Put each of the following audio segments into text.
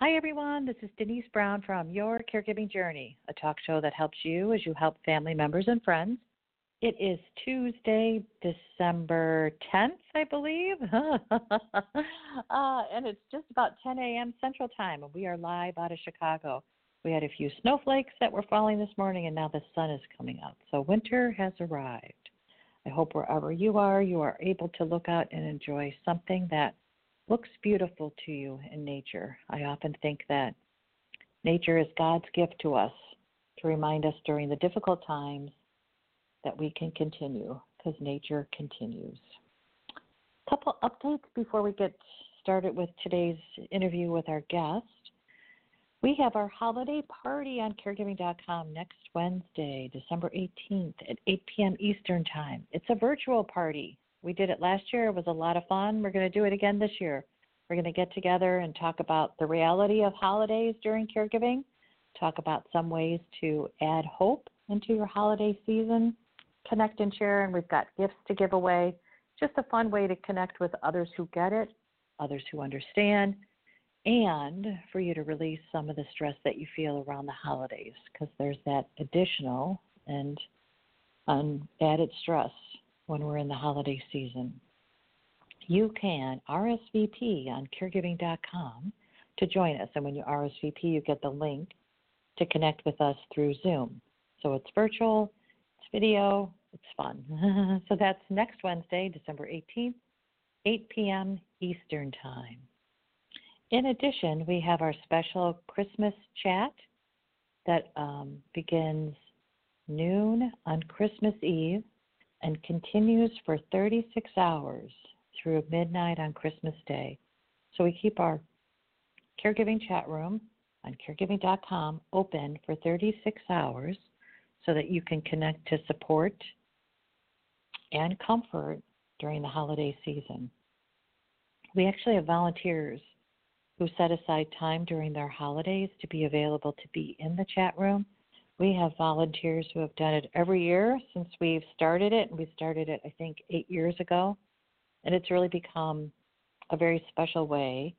Hi, everyone. This is Denise Brown from Your Caregiving Journey, a talk show that helps you as you help family members and friends. It is Tuesday, December 10th, I believe. uh, and it's just about 10 a.m. Central Time, and we are live out of Chicago. We had a few snowflakes that were falling this morning, and now the sun is coming out. So winter has arrived. I hope wherever you are, you are able to look out and enjoy something that looks beautiful to you in nature. I often think that nature is God's gift to us to remind us during the difficult times that we can continue because nature continues. A couple updates before we get started with today's interview with our guest. We have our holiday party on caregiving.com next Wednesday, December 18th at 8 p.m. Eastern Time. It's a virtual party. We did it last year. It was a lot of fun. We're going to do it again this year. We're going to get together and talk about the reality of holidays during caregiving, talk about some ways to add hope into your holiday season, connect and share, and we've got gifts to give away. Just a fun way to connect with others who get it, others who understand, and for you to release some of the stress that you feel around the holidays because there's that additional and added stress when we're in the holiday season. You can RSVP on caregiving.com to join us. And when you RSVP, you get the link to connect with us through Zoom. So it's virtual, it's video, it's fun. so that's next Wednesday, December 18th, 8 p.m. Eastern Time. In addition, we have our special Christmas chat that um, begins noon on Christmas Eve and continues for 36 hours through midnight on Christmas Day. So we keep our caregiving chat room on caregiving.com open for 36 hours so that you can connect to support and comfort during the holiday season. We actually have volunteers who set aside time during their holidays to be available to be in the chat room we have volunteers who have done it every year since we've started it. And we started it, I think, eight years ago. And it's really become a very special way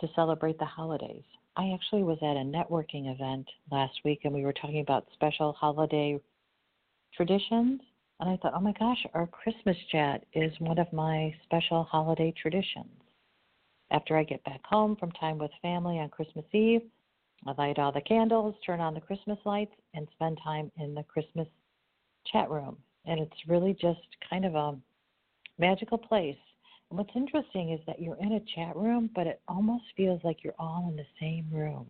to celebrate the holidays. I actually was at a networking event last week and we were talking about special holiday traditions. And I thought, oh my gosh, our Christmas chat is one of my special holiday traditions. After I get back home from time with family on Christmas Eve, light all the candles, turn on the Christmas lights, and spend time in the Christmas chat room. And it's really just kind of a magical place. And what's interesting is that you're in a chat room, but it almost feels like you're all in the same room.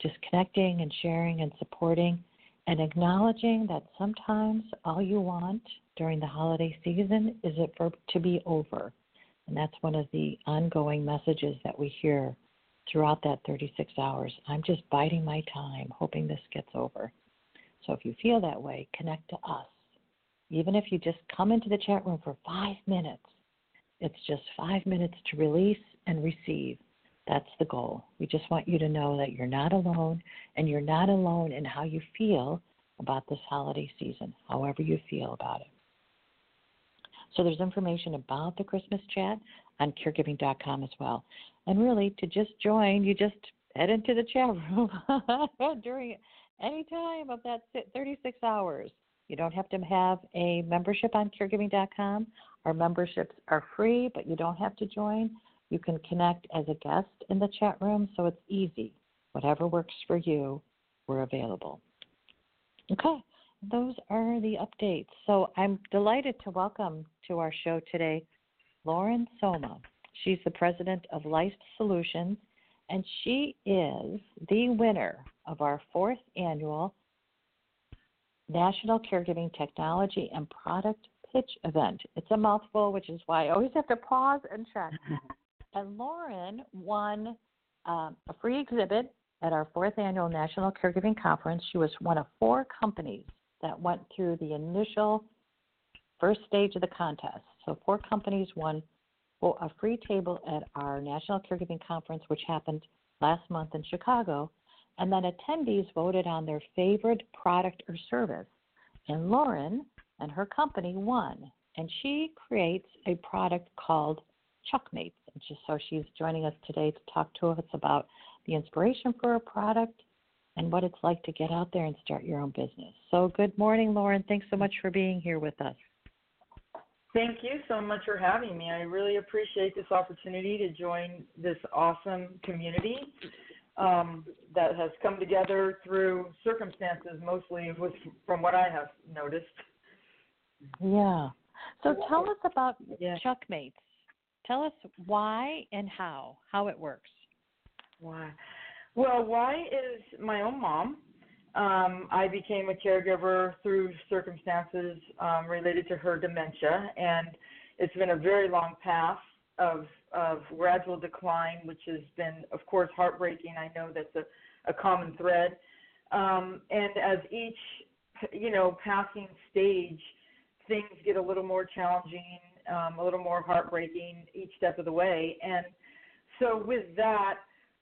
Just connecting and sharing and supporting and acknowledging that sometimes all you want during the holiday season is it for to be over. And that's one of the ongoing messages that we hear throughout that 36 hours. I'm just biding my time, hoping this gets over. So if you feel that way, connect to us. Even if you just come into the chat room for five minutes, it's just five minutes to release and receive. That's the goal. We just want you to know that you're not alone and you're not alone in how you feel about this holiday season, however you feel about it. So there's information about the Christmas chat on caregiving.com as well. And really, to just join, you just head into the chat room during any time of that 36 hours. You don't have to have a membership on caregiving.com. Our memberships are free, but you don't have to join. You can connect as a guest in the chat room, so it's easy. Whatever works for you, we're available. Okay, those are the updates. So I'm delighted to welcome to our show today Lauren Soma. She's the president of Life Solutions, and she is the winner of our fourth annual National Caregiving Technology and Product Pitch event. It's a mouthful, which is why I always have to pause and check. and Lauren won um, a free exhibit at our fourth annual National Caregiving Conference. She was one of four companies that went through the initial first stage of the contest. So, four companies won a free table at our National Caregiving Conference, which happened last month in Chicago. And then attendees voted on their favorite product or service. And Lauren and her company won. And she creates a product called Chuckmates. And so she's joining us today to talk to us about the inspiration for a product and what it's like to get out there and start your own business. So, good morning, Lauren. Thanks so much for being here with us. Thank you so much for having me. I really appreciate this opportunity to join this awesome community um, that has come together through circumstances, mostly with, from what I have noticed. Yeah. So tell us about yeah. Chuckmates. Tell us why and how, how it works. Why? Well, why is my own mom. Um, I became a caregiver through circumstances um, related to her dementia, and it's been a very long path of of gradual decline, which has been, of course, heartbreaking. I know that's a, a common thread. Um, and as each, you know, passing stage, things get a little more challenging, um, a little more heartbreaking each step of the way. And so with that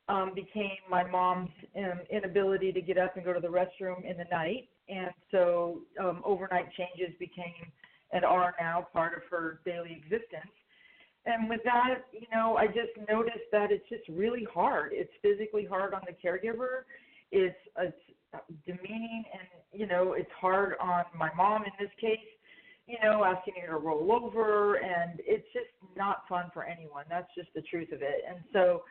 um, became my mom's um, inability to get up and go to the restroom in the night. And so um, overnight changes became and are now part of her daily existence and with that, you know, I just noticed that it's just really hard. It's physically hard on the caregiver. It's it's demeaning, and you know, it's hard on my mom in this case. You know, asking her to roll over, and it's just not fun for anyone. That's just the truth of it. And so,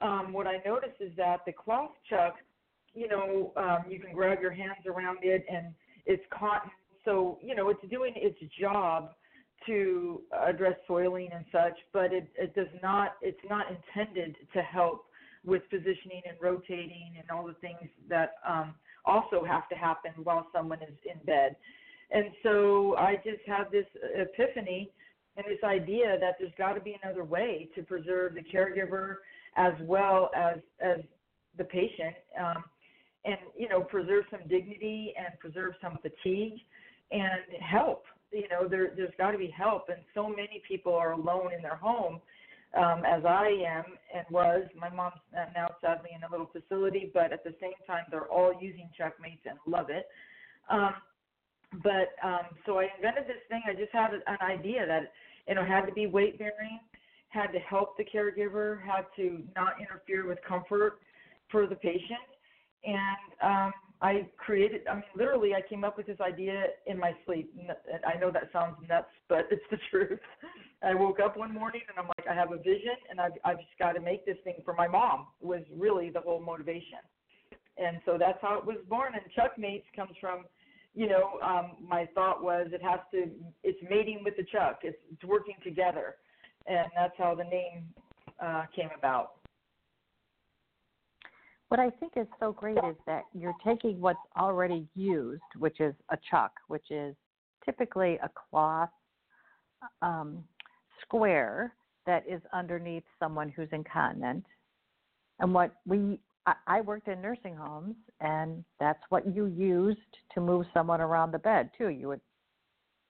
um, what I noticed is that the cloth chuck, you know, um, you can grab your hands around it, and it's cotton, so you know, it's doing its job to address soiling and such, but it, it does not. It's not intended to help with positioning and rotating and all the things that um, also have to happen while someone is in bed. And so I just had this epiphany and this idea that there's got to be another way to preserve the caregiver as well as as the patient, um, and you know preserve some dignity and preserve some fatigue and help. You know there there's got to be help and so many people are alone in their home um as i am and was. My mom's now sadly in a little facility but at the same time they're all using chuckmates and love it. Um but um so i invented this thing. I just had an idea that you know had to be weight bearing had to help the caregiver had to not interfere with comfort for the patient and um I created, I mean, literally, I came up with this idea in my sleep. I know that sounds nuts, but it's the truth. I woke up one morning and I'm like, I have a vision and I've, I've just got to make this thing for my mom, was really the whole motivation. And so that's how it was born. And Chuckmates comes from, you know, um, my thought was it has to, it's mating with the Chuck, it's, it's working together. And that's how the name uh, came about what I think is so great is that you're taking what's already used, which is a chuck, which is typically a cloth um, square that is underneath someone who's incontinent. And what we, I, I worked in nursing homes, and that's what you used to move someone around the bed too. You would,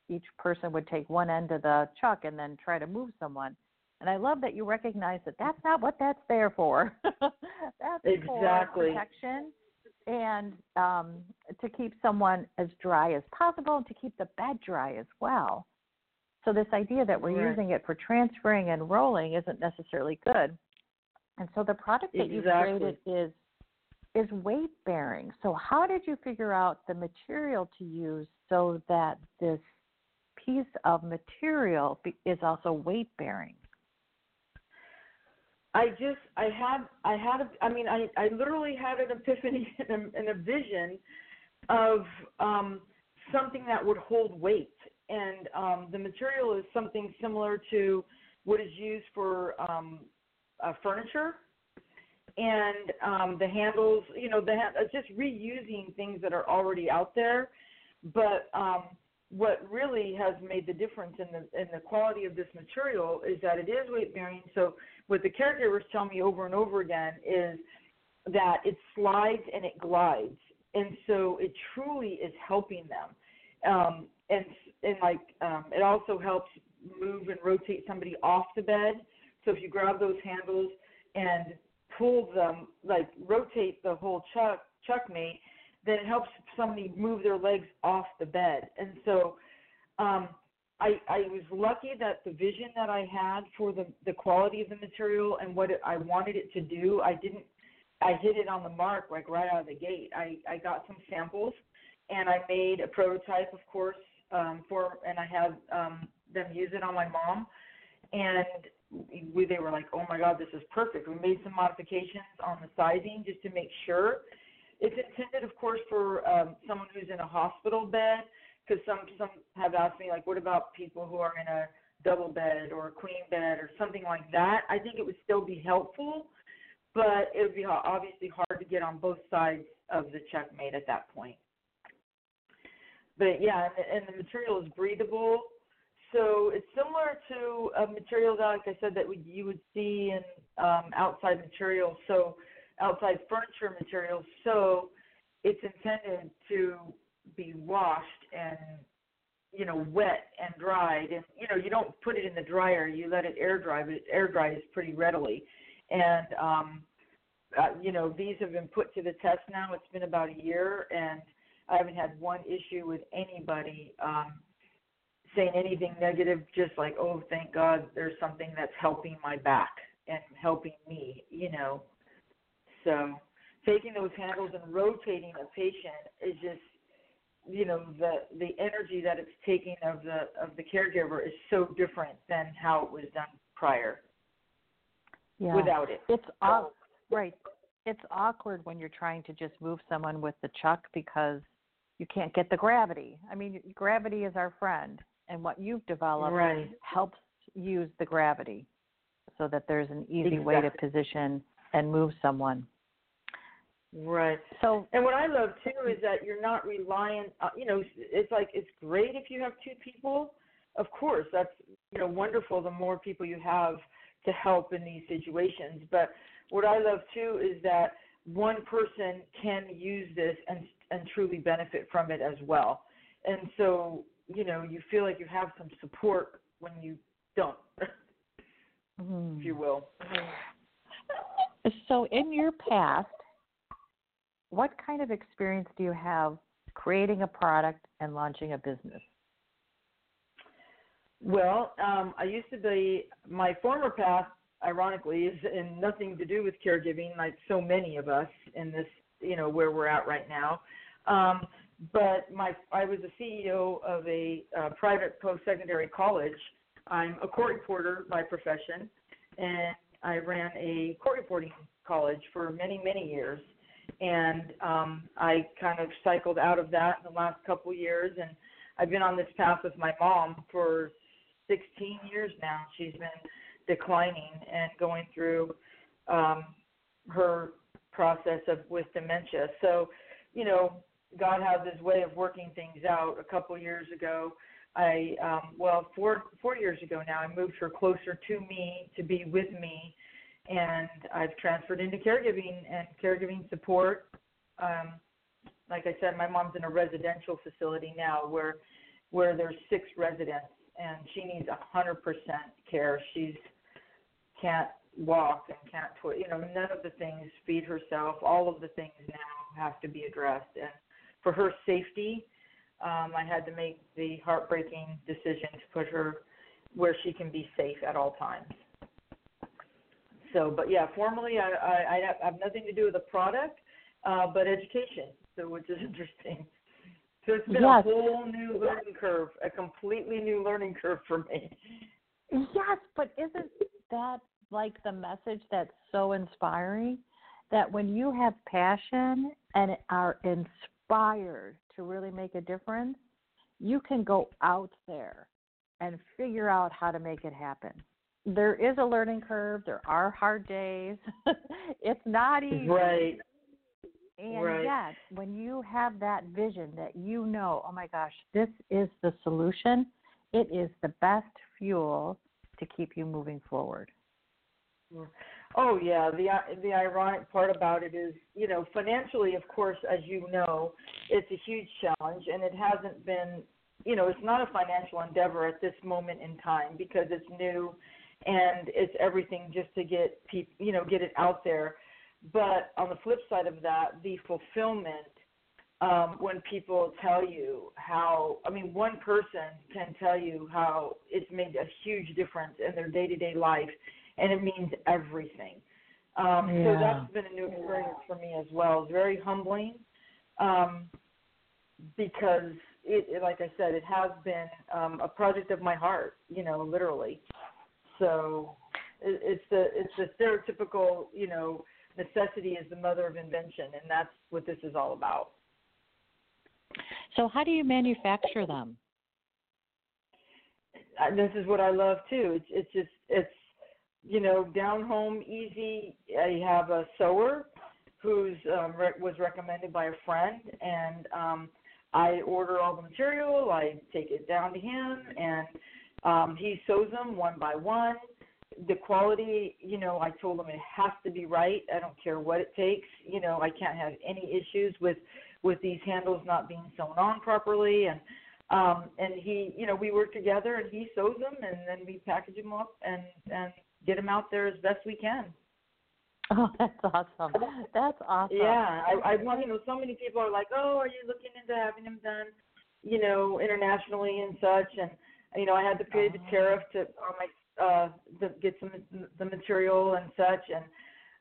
each person would take one end of the chuck and then try to move someone. And I love that you recognize that that's not what that's there for. that's exactly. for protection and um, to keep someone as dry as possible and to keep the bed dry as well. So this idea that we're right. using it for transferring and rolling isn't necessarily good. And so the product that exactly. you created is is weight bearing. So how did you figure out the material to use so that this piece of material is also weight bearing? I just I had I had a, I mean I I literally had an epiphany and a, and a vision of um, something that would hold weight, and um, the material is something similar to what is used for um, uh, furniture, and um, the handles, you know, the uh, just reusing things that are already out there, but um, what really has made the difference in the in the quality of this material is that it is weight bearing. So what the caregivers tell me over and over again is that it slides and it glides, and so it truly is helping them. Um, and and like um, it also helps move and rotate somebody off the bed. So if you grab those handles and pull them, like rotate the whole chuck chuckmate, then it helps somebody move their legs off the bed. And so um, I I was lucky that the vision that I had for the the quality of the material and what it, I wanted it to do, I didn't I hit it on the mark like right out of the gate. I I got some samples and I made a prototype, of course, um, for and I had um, them use it on my mom, and we they were like, oh my god, this is perfect. We made some modifications on the sizing just to make sure. It's intended, of course, for um, someone who's in a hospital bed because some some have asked me like, what about people who are in a double bed or a queen bed or something like that? I think it would still be helpful, but it would be obviously hard to get on both sides of the Chuckmate at that point. But yeah, and the, and the material is breathable. So it's similar to a material that, like I said, that we, you would see in um, outside material, so outside furniture materials. So it's intended to be washed and you know wet and dried. And you know you don't put it in the dryer you let it air dry but it air dries pretty readily. And um uh, you know these have been put to the test now. It's been about a year and i haven't had one issue with anybody um saying anything negative just like oh thank god there's something that's helping my back and helping me you know so taking those handles and rotating a patient is just you know the the energy that it's taking of the of the caregiver is so different than how it was done prior yeah. without it it's aw- right it's awkward when you're trying to just move someone with the chuck because you can't get the gravity i mean gravity is our friend and what you've developed right. helps use the gravity so that there's an easy exactly. way to position and move someone Right. So, and what I love too is that you're not reliant. Uh, you know, it's like it's great if you have two people. Of course, that's you know wonderful. The more people you have to help in these situations. But what I love too is that one person can use this and and truly benefit from it as well. And so you know you feel like you have some support when you don't, mm. if you will. So in your past what kind of experience do you have creating a product and launching a business? Well, um, I used to be, my former path, ironically, is in nothing to do with caregiving, like so many of us in this, you know, where we're at right now. Um, but my, I was a CEO of a uh, private post-secondary college. I'm a court reporter by profession, and I ran a court reporting college for many, many years and um, I kind of cycled out of that in the last couple years, and I've been on this path with my mom for 16 years now. She's been declining and going through um, her process of with dementia. So, you know, God has His way of working things out. A couple years ago, I um, well, four four years ago now, I moved her closer to me to be with me and I've transferred into caregiving and caregiving support. Um, like I said, my mom's in a residential facility now where where there's six residents, and she needs a hundred percent care. She's can't walk and can't tw- you know none of the things feed herself. All of the things now have to be addressed, and for her safety, um, I had to make the heartbreaking decision to put her where she can be safe at all times. So, but yeah, formally, I, I, I have nothing to do with the product, uh, but education, so which is interesting. So it's been yes. a whole new learning curve, a completely new learning curve for me. Yes, but isn't that like the message that's so inspiring? That when you have passion and are inspired to really make a difference, you can go out there and figure out how to make it happen there is a learning curve. There are hard days. it's not easy. Right. And right. yet, when you have that vision that you know, oh my gosh, this is the solution, it is the best fuel to keep you moving forward. Mm-hmm. Oh yeah, the the ironic part about it is, you know, financially, of course, as you know, it's a huge challenge, and it hasn't been, you know, it's not a financial endeavor at this moment in time because it's new and it's everything just to get people, you know, get it out there. But on the flip side of that, the fulfillment um, when people tell you how, I mean, one person can tell you how it's made a huge difference in their day to day life, and it means everything. Um, yeah. So that's been a new experience for me as well. It's very humbling um, because, it, it, like I said, it has been um, a project of my heart, you know, literally. So it, it's the it's the stereotypical, you know, necessity is the mother of invention, and that's what this is all about. So, how do you manufacture them? This is what I love too. It's it's just it's you know down home easy. I have a sewer who's um, re- was recommended by a friend, and um, I order all the material. I take it down to him, and um, he sews them one by one. The quality, you know, I told him it has to be right. I don't care what it takes. You know, I can't have any issues with with these handles not being sewn on properly and um and he you know we work together and he sews them and then we package them up and and get them out there as best we can oh that's awesome that's awesome yeah i i want you know so many people are like oh are you looking into having them done you know internationally and such and you know i had to pay the tariff to on my uh to get some the material and such and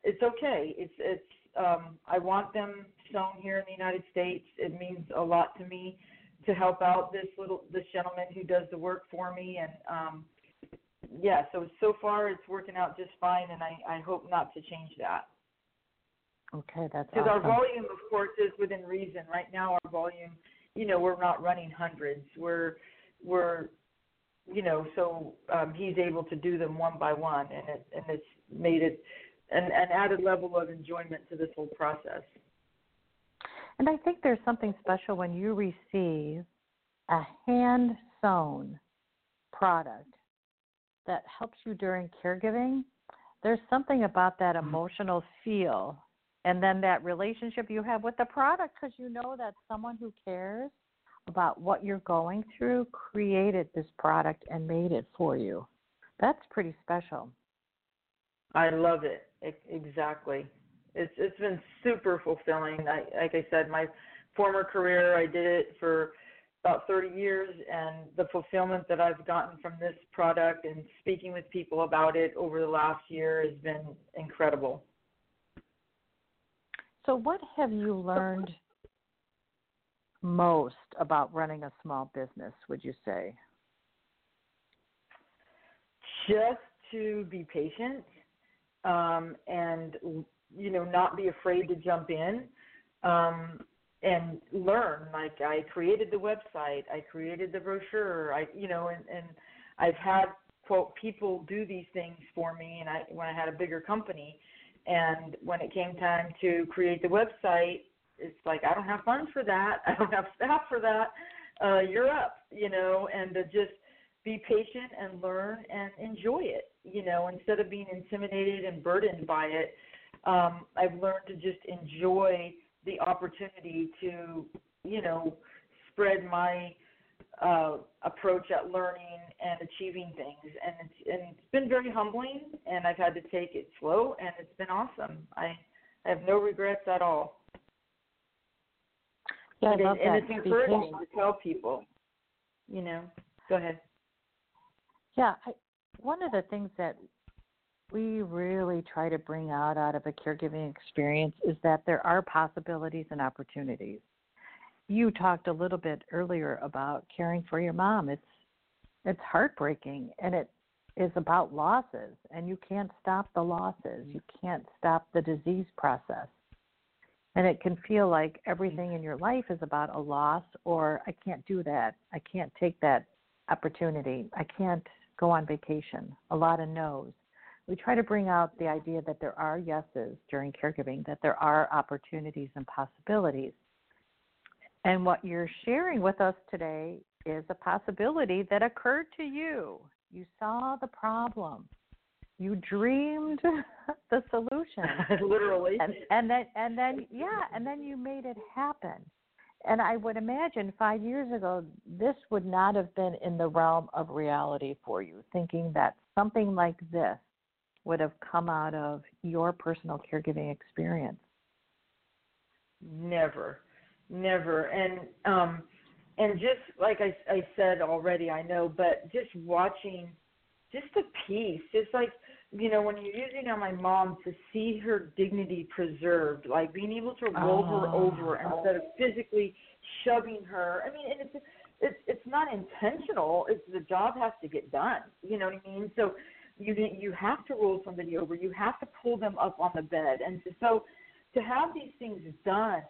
it's okay it's it's um i want them sewn here in the United States. It means a lot to me to help out this little this gentleman who does the work for me and um yeah, so so far it's working out just fine and I, I hope not to change that. Okay, that's because awesome. our volume of course is within reason. Right now our volume, you know, we're not running hundreds. We're we're you know, so um he's able to do them one by one and it and it's made it an, an added level of enjoyment to this whole process. And I think there's something special when you receive a hand sewn product that helps you during caregiving. There's something about that mm-hmm. emotional feel and then that relationship you have with the product because you know that someone who cares about what you're going through created this product and made it for you. That's pretty special. I love it. Exactly it's it's been super fulfilling. I, like I said, my former career, I did it for about 30 years, and the fulfillment that I've gotten from this product and speaking with people about it over the last year has been incredible. So, what have you learned most about running a small business, would you say? Just to be patient um, and you know not be afraid to jump in um, and learn. Like I created the website, I created the brochure, I you know, and, and I've had quote people do these things for me, and I when I had a bigger company, and when it came time to create the website, it's like I don't have funds for that, I don't have staff for that. Uh, you're up, you know, and to just be patient and learn and enjoy it, you know, instead of being intimidated and burdened by it um, I've learned to just enjoy the opportunity to, you know, spread my uh, approach at learning and achieving things, and it's and it's been very humbling, and I've had to take it slow, and it's been awesome. I, I have no regrets at all. Yeah, I and, love it, and it's encouraging to tell people, you know. Go ahead. Yeah, I, one of the things that we really try to bring out out of a caregiving experience is that there are possibilities and opportunities. You talked a little bit earlier about caring for your mom. It's it's heartbreaking and it is about losses and you can't stop the losses. You can't stop the disease process. And it can feel like everything in your life is about a loss or I can't do that. I can't take that opportunity. I can't go on vacation. A lot of no's we try to bring out the idea that there are yeses during caregiving, that there are opportunities and possibilities. And what you're sharing with us today is a possibility that occurred to you. You saw the problem. You dreamed the solution. Literally. And, and then and then yeah, and then you made it happen. And I would imagine five years ago, this would not have been in the realm of reality for you, thinking that something like this would have come out of your personal caregiving experience? Never. never. And um, and just like I, I said already, I know, but just watching, just the peace, just like you know, when you're using on my mom to see her dignity preserved, like being able to roll oh. her ah. over instead of physically shoving her. I mean, and it's it's it's not intentional. It's the job has to get done. You know what I mean? So you you have to roll somebody over. You have to pull them up on the bed, and so to have these things done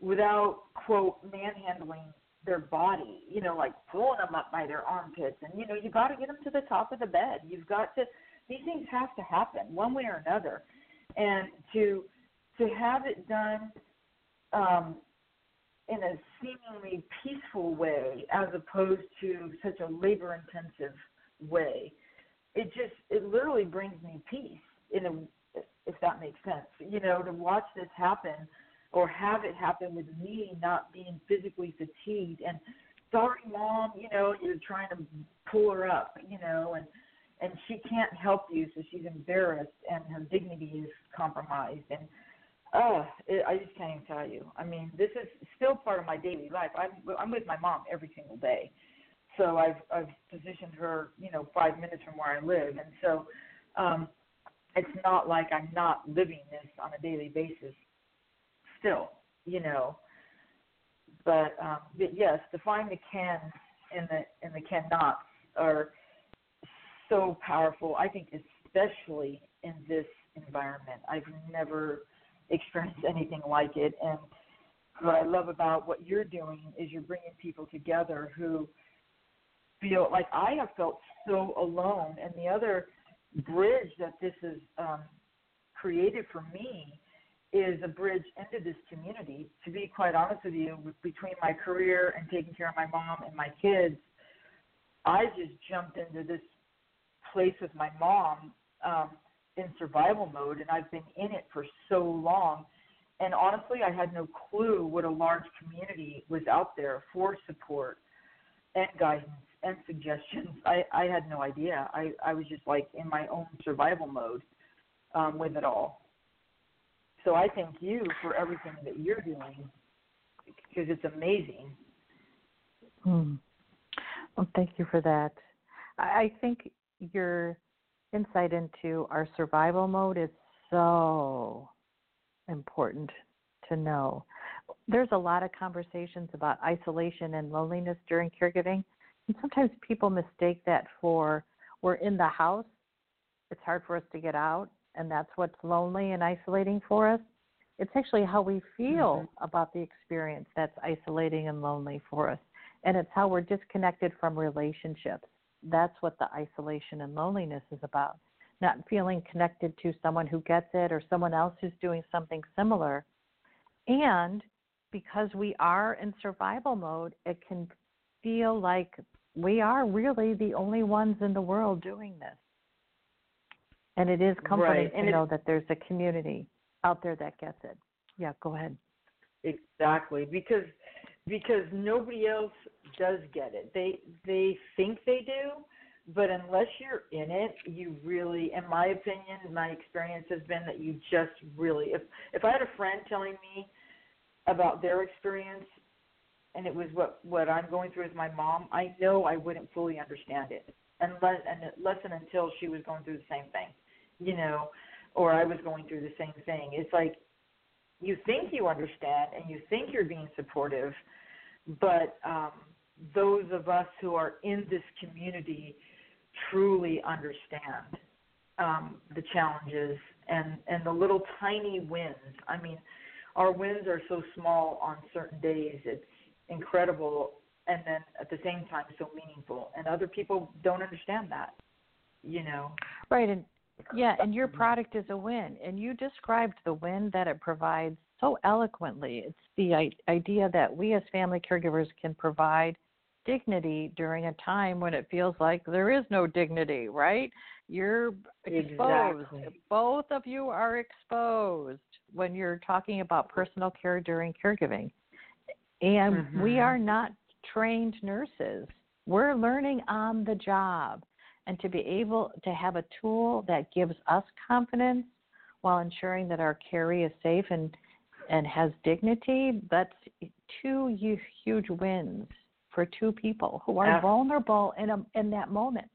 without quote manhandling their body, you know, like pulling them up by their armpits, and you know, you got to get them to the top of the bed. You've got to. These things have to happen one way or another, and to to have it done um, in a seemingly peaceful way as opposed to such a labor intensive way it just it literally brings me peace in a if that makes sense. You know to watch this happen or have it happen with me not being physically fatigued and sorry mom you know you're trying to pull her up you know and and she can't help you so she's embarrassed and her dignity is compromised and uh, it, I just can't even tell you. I mean, this is still part of my daily life. I'm I'm with my mom every single day, so I've I've positioned her, you know, five minutes from where I live, and so um, it's not like I'm not living this on a daily basis. Still, you know, but um, but yes, to find the can and the and the cannot are so powerful. I think especially in this environment. I've never experienced anything like it. And what I love about what you're doing is you're bringing people together who feel like I have felt so alone. And the other bridge that this has um, created for me is a bridge into this community. To be quite honest with you, between my career and taking care of my mom and my kids, I just jumped into this place with my mom um, in survival mode and I've been in it for so long. And honestly, I had no clue what a large community was out there for support and guidance and suggestions. I, I had no idea. I, I was just like in my own survival mode um, with it all. So I thank you for everything that you're doing because it's amazing. Hmm. Well, thank you for that. I think you're insight into our survival mode is so important to know. There's a lot of conversations about isolation and loneliness during caregiving, and sometimes people mistake that for we're in the house, it's hard for us to get out, and that's what's lonely and isolating for us. It's actually how we feel mm-hmm. about the experience that's isolating and lonely for us. And it's how we're disconnected from relationships that's what the isolation and loneliness is about. Not feeling connected to someone who gets it or someone else who's doing something similar. And because we are in survival mode, it can feel like we are really the only ones in the world doing this. And it is comforting right. to know that there's a community out there that gets it. Yeah, go ahead. Exactly, because because nobody else does get it. They they think they do, but unless you're in it, you really, in my opinion, my experience has been that you just really, if if I had a friend telling me about their experience, and it was what what I'm going through with my mom, I know I wouldn't fully understand it unless and unless and until she was going through the same thing, you know, or I was going through the same thing. It's like you think you understand and you think you're being supportive, but um, those of us who are in this community truly understand um, the challenges and, and the little tiny wins. I mean, our wins are so small on certain days, it's incredible, and then at the same time, so meaningful. And other people don't understand that, you know. Right. And yeah, and your product is a win. And you described the win that it provides so eloquently. It's the idea that we as family caregivers can provide dignity during a time when it feels like there is no dignity, right? You're exposed. Exactly. Both of you are exposed when you're talking about personal care during caregiving. And mm-hmm. we are not trained nurses. We're learning on the job. And to be able to have a tool that gives us confidence while ensuring that our caree is safe and and has dignity, that's two huge wins for two people who are vulnerable in a, in that moment.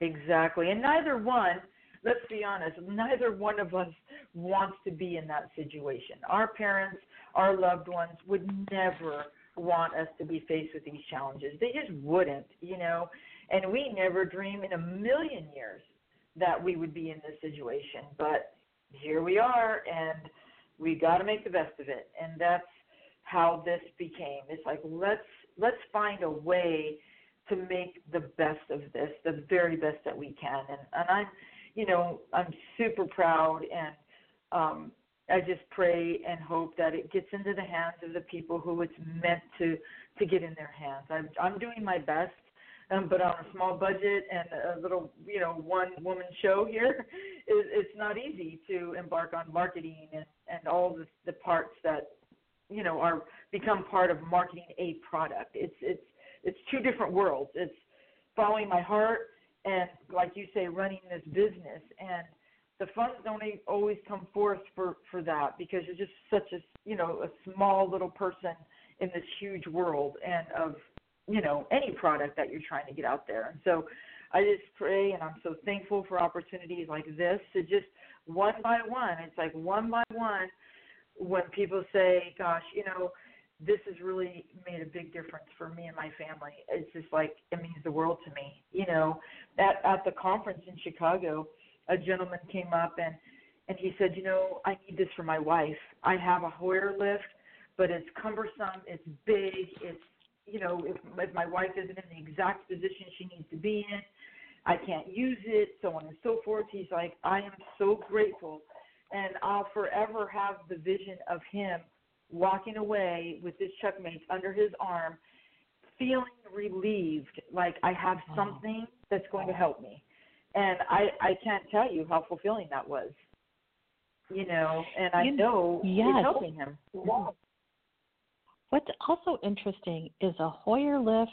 Exactly. And neither one, let's be honest, neither one of us wants to be in that situation. Our parents, our loved ones would never want us to be faced with these challenges. They just wouldn't, you know. And we never dream in a million years that we would be in this situation. But here we are and we got to make the best of it. And that's how this became. It's like let's let's find a way to make the best of this, the very best that we can. And and I'm, you know, I'm super proud and um I just pray and hope that it gets into the hands of the people who it's meant to to get in their hands. I'm I'm doing my best, um, but on a small budget and a little you know one woman show here, it, it's not easy to embark on marketing and and all the the parts that you know are become part of marketing a product. It's it's it's two different worlds. It's following my heart and like you say, running this business and the funds don't always come forth for for that because you're just such a you know a small little person in this huge world and of you know any product that you're trying to get out there. And so i just pray and i'm so thankful for opportunities like this to just one by one it's like one by one when people say gosh you know this has really made a big difference for me and my family. It's just like it means the world to me you know. At at the conference in chicago a gentleman came up and and he said, you know, I need this for my wife. I have a Hoyer lift, but it's cumbersome, it's big, it's you know, if if my wife isn't in the exact position she needs to be in, I can't use it, so on and so forth. He's like, I am so grateful and I'll forever have the vision of him walking away with his chuckmates under his arm, feeling relieved, like I have something that's going to help me and I I can't tell you how fulfilling that was. You know, and I you, know yes. it's helping him. Mm-hmm. What's also interesting is a Hoyer lift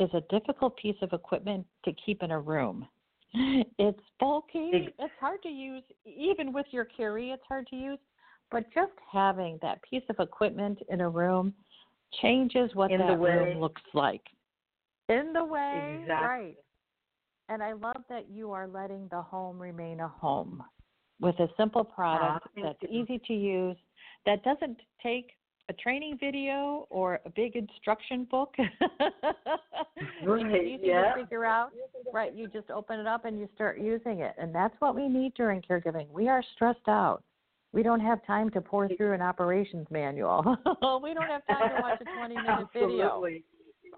is a difficult piece of equipment to keep in a room. It's bulky. It's hard to use, even with your caree. It's hard to use. But just having that piece of equipment in a room changes what in that room looks like. In the way, exactly. right? And I love that you are letting the home remain a home with a simple product ah, that's you. easy to use, that doesn't take a training video or a big instruction book. right, easy yeah. figure out. Right, you just open it up and you start using it. And that's what we need during caregiving. We are stressed out. We don't have time to pour through an operations manual. we don't have time to watch a 20 minute video.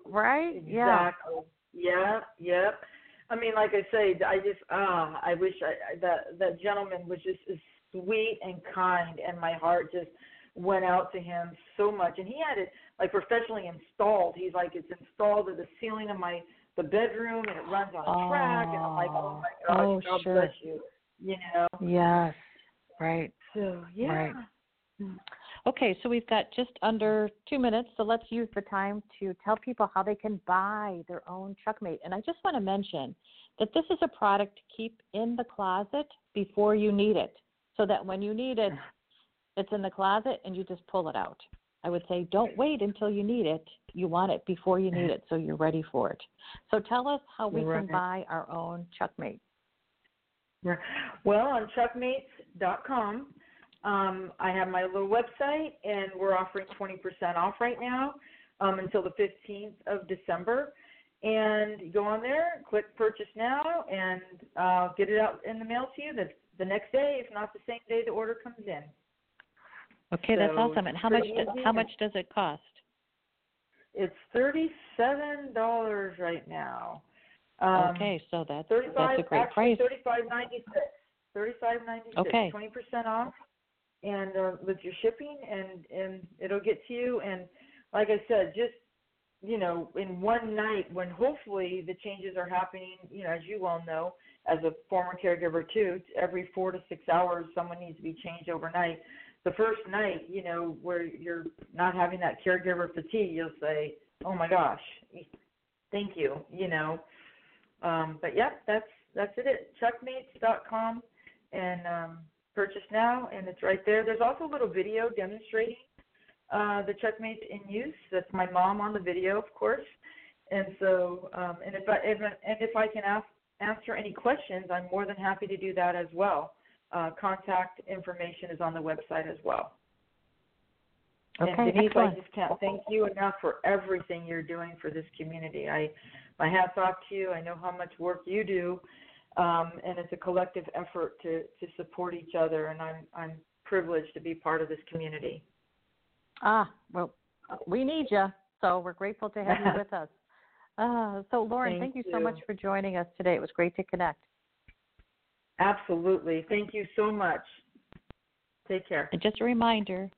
Right? Yeah. Exactly. Yeah. Yeah, yep. I mean, like I say, I just ah, I wish I, that that gentleman was just as sweet and kind, and my heart just went out to him so much. And he had it like professionally installed. He's like, it's installed at the ceiling of my the bedroom, and it runs on a oh, track. And I'm like, oh my oh, gosh, oh, God sure. bless you. You know. Yes. Right. So yeah. Right. Okay, so we've got just under two minutes, so let's use the time to tell people how they can buy their own Chuckmate. And I just want to mention that this is a product to keep in the closet before you need it, so that when you need it, it's in the closet and you just pull it out. I would say don't wait until you need it. You want it before you need it, so you're ready for it. So tell us how we right. can buy our own Chuckmate. Well, on chuckmates.com, um, I have my little website, and we're offering 20% off right now um, until the 15th of December. And go on there, click purchase now, and uh, get it out in the mail to you the, the next day, if not the same day the order comes in. Okay, so that's awesome. And how much does, how much does it cost? It's thirty-seven dollars right now. Um, okay, so that's that's a great actually price. Thirty-five ninety-six. Thirty-five ninety-six. Okay. Twenty percent off and uh, with your shipping and and it'll get to you and like I said just you know in one night when hopefully the changes are happening you know as you well know as a former caregiver too every 4 to 6 hours someone needs to be changed overnight the first night you know where you're not having that caregiver fatigue you'll say oh my gosh thank you you know um but yeah that's that's it at chuckmates.com and um purchase now, and it's right there. There's also a little video demonstrating uh, the Chuckmates in use. That's my mom on the video, of course. And so, um, and if I and if I can ask, answer any questions, I'm more than happy to do that as well. Uh, contact information is on the website as well. Okay, and Denise, excellent. I just can't thank you enough for everything you're doing for this community. I, my hats off to you. I know how much work you do, um, and it's a collective effort to to support each other. And I'm I'm privileged to be part of this community. Ah, well, we need you, so we're grateful to have you with us. Uh, so, Lauren, Thank thank, you you. so much for joining us today. It was great to connect. Absolutely. Thank you so much. Take care. And just a reminder,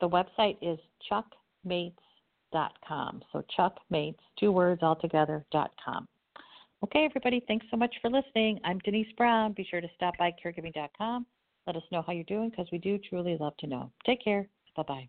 the website is chuckmates.com. So chuckmates, two words all together, dot com. Okay, everybody, thanks so much for listening. I'm Denise Brown. Be sure to stop by caregiving.com. Let us know how you're doing because we do truly love to know. Take care. Bye bye.